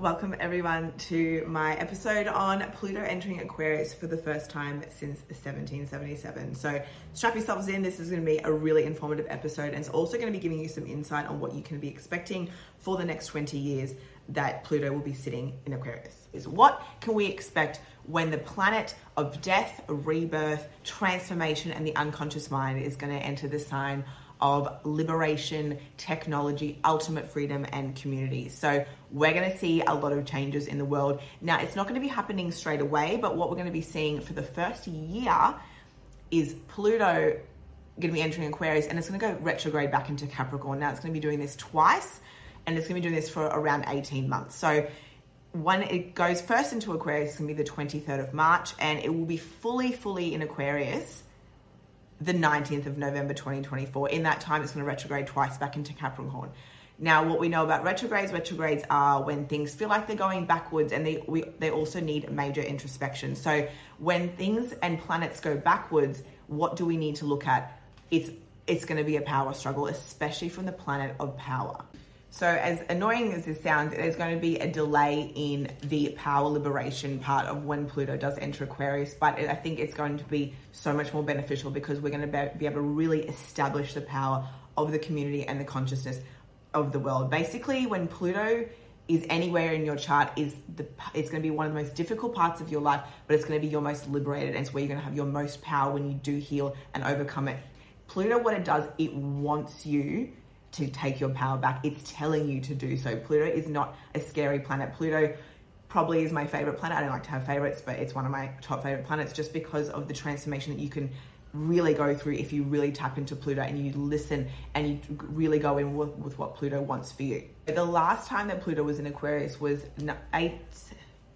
Welcome everyone to my episode on Pluto entering Aquarius for the first time since 1777. So strap yourselves in. This is going to be a really informative episode, and it's also going to be giving you some insight on what you can be expecting for the next 20 years that Pluto will be sitting in Aquarius. Is what can we expect when the planet of death, rebirth, transformation, and the unconscious mind is going to enter the sign of liberation, technology, ultimate freedom, and community. So, we're going to see a lot of changes in the world. Now, it's not going to be happening straight away, but what we're going to be seeing for the first year is Pluto going to be entering Aquarius and it's going to go retrograde back into Capricorn. Now, it's going to be doing this twice and it's going to be doing this for around 18 months. So, when it goes first into Aquarius, it's going to be the 23rd of March and it will be fully, fully in Aquarius the 19th of November 2024. In that time, it's going to retrograde twice back into Capricorn. Now, what we know about retrogrades, retrogrades are when things feel like they're going backwards and they, we, they also need major introspection. So, when things and planets go backwards, what do we need to look at? It's, it's going to be a power struggle, especially from the planet of power. So, as annoying as this sounds, there's going to be a delay in the power liberation part of when Pluto does enter Aquarius, but I think it's going to be so much more beneficial because we're going to be able to really establish the power of the community and the consciousness of the world. Basically, when Pluto is anywhere in your chart is the it's going to be one of the most difficult parts of your life, but it's going to be your most liberated and it's where you're going to have your most power when you do heal and overcome it. Pluto, what it does, it wants you to take your power back. It's telling you to do so. Pluto is not a scary planet. Pluto probably is my favorite planet. I don't like to have favorites, but it's one of my top favorite planets just because of the transformation that you can really go through if you really tap into Pluto and you listen and you really go in with, with what Pluto wants for you. The last time that Pluto was in Aquarius was eight,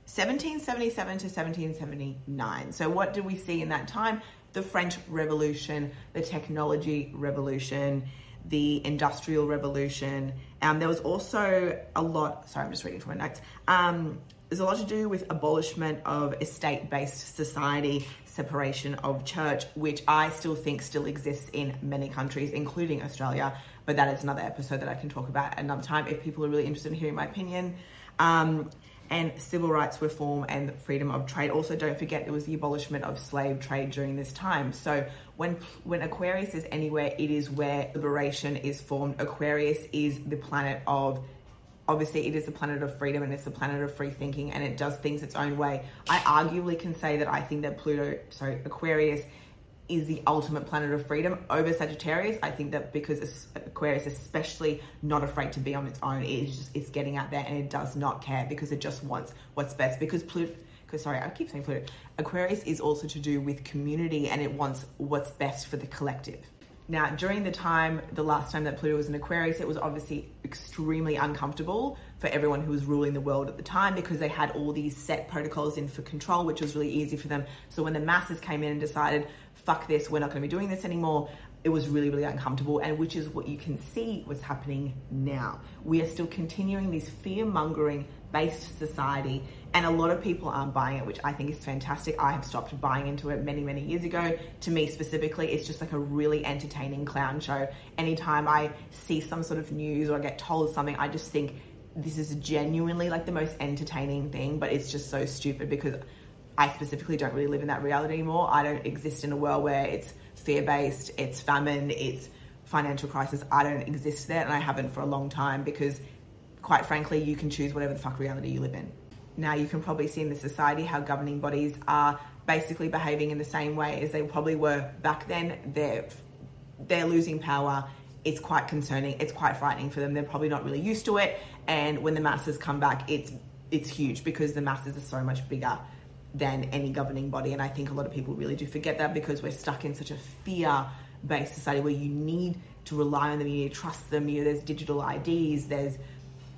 1777 to 1779. So, what did we see in that time? The French Revolution, the technology revolution, the Industrial Revolution. Um, there was also a lot, sorry, I'm just reading from my notes. Um, there's a lot to do with abolishment of estate based society, separation of church, which I still think still exists in many countries, including Australia. But that is another episode that I can talk about another time if people are really interested in hearing my opinion. Um, and civil rights reform and freedom of trade. Also, don't forget there was the abolishment of slave trade during this time. So when when Aquarius is anywhere, it is where liberation is formed. Aquarius is the planet of obviously it is the planet of freedom and it's the planet of free thinking and it does things its own way. I arguably can say that I think that Pluto, sorry, Aquarius is the ultimate planet of freedom over Sagittarius. I think that because Aquarius, especially not afraid to be on its own, it's just it's getting out there and it does not care because it just wants what's best. Because Pluto, because sorry, I keep saying Pluto. Aquarius is also to do with community and it wants what's best for the collective. Now, during the time, the last time that Pluto was in Aquarius, it was obviously extremely uncomfortable for everyone who was ruling the world at the time because they had all these set protocols in for control, which was really easy for them. So when the masses came in and decided, fuck this, we're not going to be doing this anymore, it was really, really uncomfortable, and which is what you can see was happening now. We are still continuing this fear mongering based society, and a lot of people aren't buying it, which I think is fantastic. I have stopped buying into it many, many years ago. To me specifically, it's just like a really entertaining clown show. Anytime I see some sort of news or I get told something, I just think this is genuinely like the most entertaining thing, but it's just so stupid because I specifically don't really live in that reality anymore. I don't exist in a world where it's fear based, it's famine, it's financial crisis. I don't exist there and I haven't for a long time because, quite frankly, you can choose whatever the fuck reality you live in. Now, you can probably see in the society how governing bodies are basically behaving in the same way as they probably were back then. They're, they're losing power. It's quite concerning. It's quite frightening for them. They're probably not really used to it. And when the masses come back, it's it's huge because the masses are so much bigger than any governing body. And I think a lot of people really do forget that because we're stuck in such a fear based society where you need to rely on them, you need to trust them. You know, there's digital IDs, there's,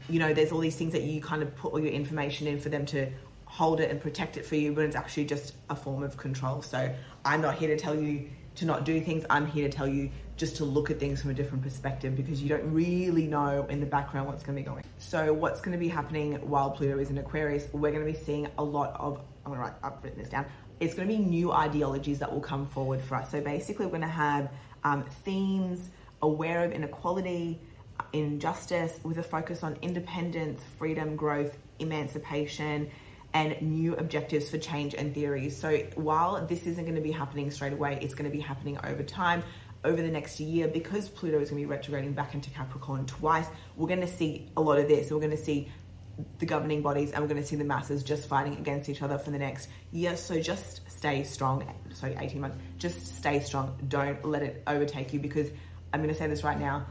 you know, there's all these things that you kind of put all your information in for them to hold it and protect it for you, but it's actually just a form of control. So I'm not here to tell you to not do things. I'm here to tell you just to look at things from a different perspective because you don't really know in the background what's going to be going. So what's going to be happening while Pluto is in Aquarius? We're going to be seeing a lot of. I'm to write. I've written this down. It's to be new ideologies that will come forward for us. So basically, we're to have um, themes aware of inequality, injustice with a focus on independence, freedom, growth, emancipation, and new objectives for change and theories. So while this isn't going to be happening straight away, it's going to be happening over time. Over the next year, because Pluto is going to be retrograding back into Capricorn twice, we're going to see a lot of this. We're going to see the governing bodies and we're going to see the masses just fighting against each other for the next year. So just stay strong. Sorry, 18 months. Just stay strong. Don't let it overtake you because I'm going to say this right now.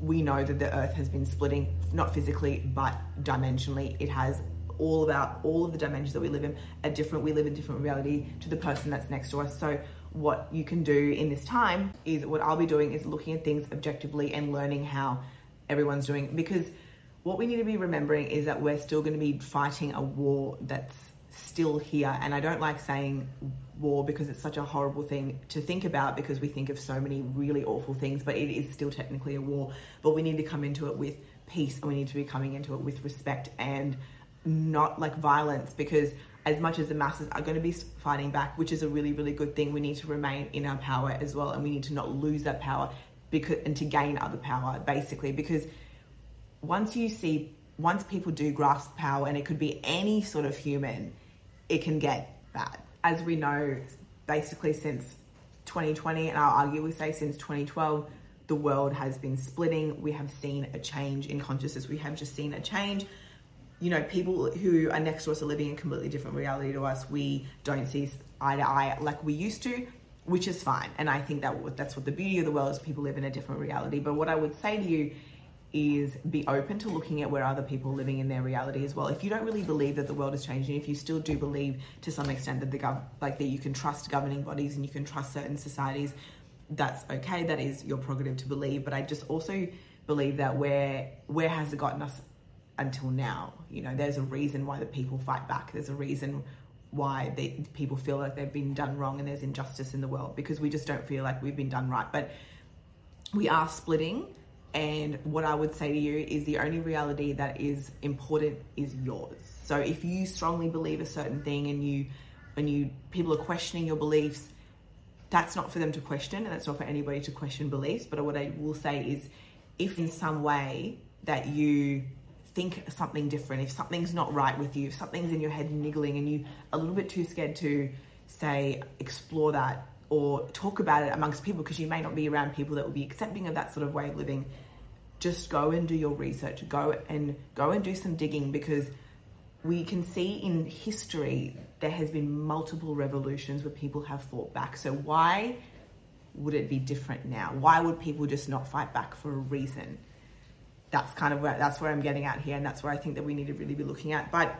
We know that the earth has been splitting, not physically, but dimensionally. It has all about all of the dimensions that we live in are different. We live in different reality to the person that's next to us. So what you can do in this time is what I'll be doing is looking at things objectively and learning how everyone's doing because what we need to be remembering is that we're still going to be fighting a war that's still here. And I don't like saying war because it's such a horrible thing to think about because we think of so many really awful things, but it is still technically a war. But we need to come into it with peace and we need to be coming into it with respect and not like violence because as much as the masses are going to be fighting back, which is a really, really good thing, we need to remain in our power as well. And we need to not lose that power because, and to gain other power basically because once you see, once people do grasp power, and it could be any sort of human, it can get bad. As we know, basically since 2020, and I'll argue we say since 2012, the world has been splitting. We have seen a change in consciousness. We have just seen a change. You know, people who are next to us are living in completely different reality to us. We don't see eye to eye like we used to, which is fine. And I think that that's what the beauty of the world is. People live in a different reality. But what I would say to you is be open to looking at where other people are living in their reality as well. If you don't really believe that the world is changing, if you still do believe to some extent that the gov like that you can trust governing bodies and you can trust certain societies, that's okay. That is your prerogative to believe. But I just also believe that where where has it gotten us until now? You know, there's a reason why the people fight back. There's a reason why they, people feel like they've been done wrong and there's injustice in the world because we just don't feel like we've been done right. But we are splitting and what I would say to you is the only reality that is important is yours. So if you strongly believe a certain thing and you and you people are questioning your beliefs, that's not for them to question and that's not for anybody to question beliefs. But what I will say is if in some way that you think something different, if something's not right with you, if something's in your head niggling and you a little bit too scared to say explore that or talk about it amongst people because you may not be around people that will be accepting of that sort of way of living. Just go and do your research. Go and go and do some digging because we can see in history there has been multiple revolutions where people have fought back. So why would it be different now? Why would people just not fight back for a reason? That's kind of where that's where i'm getting at here and that's where i think that we need to really be looking at. But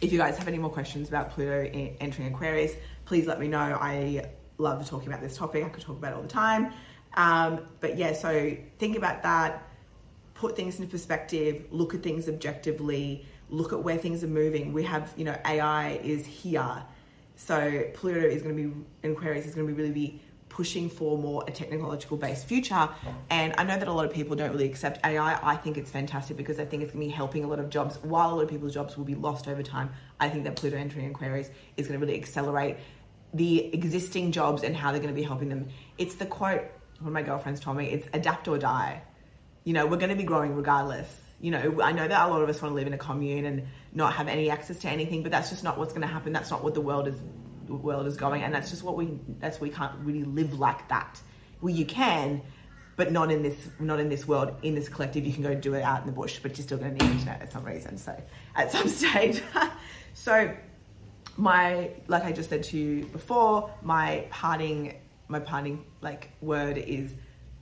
if you guys have any more questions about pluto entering aquarius please let me know. I love talking about this topic. I could talk about it all the time. Um, but yeah, so think about that, put things into perspective, look at things objectively, look at where things are moving. We have, you know, AI is here. So Pluto is going to be, in Aquarius is going to be really be pushing for more a technological based future. And I know that a lot of people don't really accept AI. I think it's fantastic because I think it's going to be helping a lot of jobs. While a lot of people's jobs will be lost over time, I think that Pluto entering Aquarius is going to really accelerate the existing jobs and how they're going to be helping them. It's the quote one of my girlfriends told me it's adapt or die. You know, we're going to be growing regardless. You know, I know that a lot of us want to live in a commune and not have any access to anything, but that's just not what's going to happen. That's not what the world is the world is going, and that's just what we that's we can't really live like that. Well, you can, but not in this not in this world. In this collective, you can go do it out in the bush, but you're still going to need internet at some reason. So, at some stage, so my like I just said to you before, my parting my parting like word is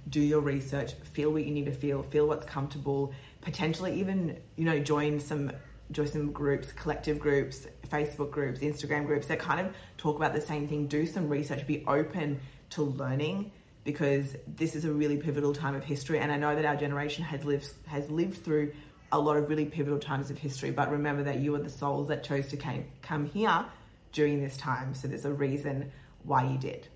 do your research, feel what you need to feel, feel what's comfortable, potentially even, you know, join some join some groups, collective groups, Facebook groups, Instagram groups that kind of talk about the same thing. Do some research, be open to learning because this is a really pivotal time of history and I know that our generation has lived has lived through a lot of really pivotal times of history. But remember that you are the souls that chose to came, come here during this time. So there's a reason why you did.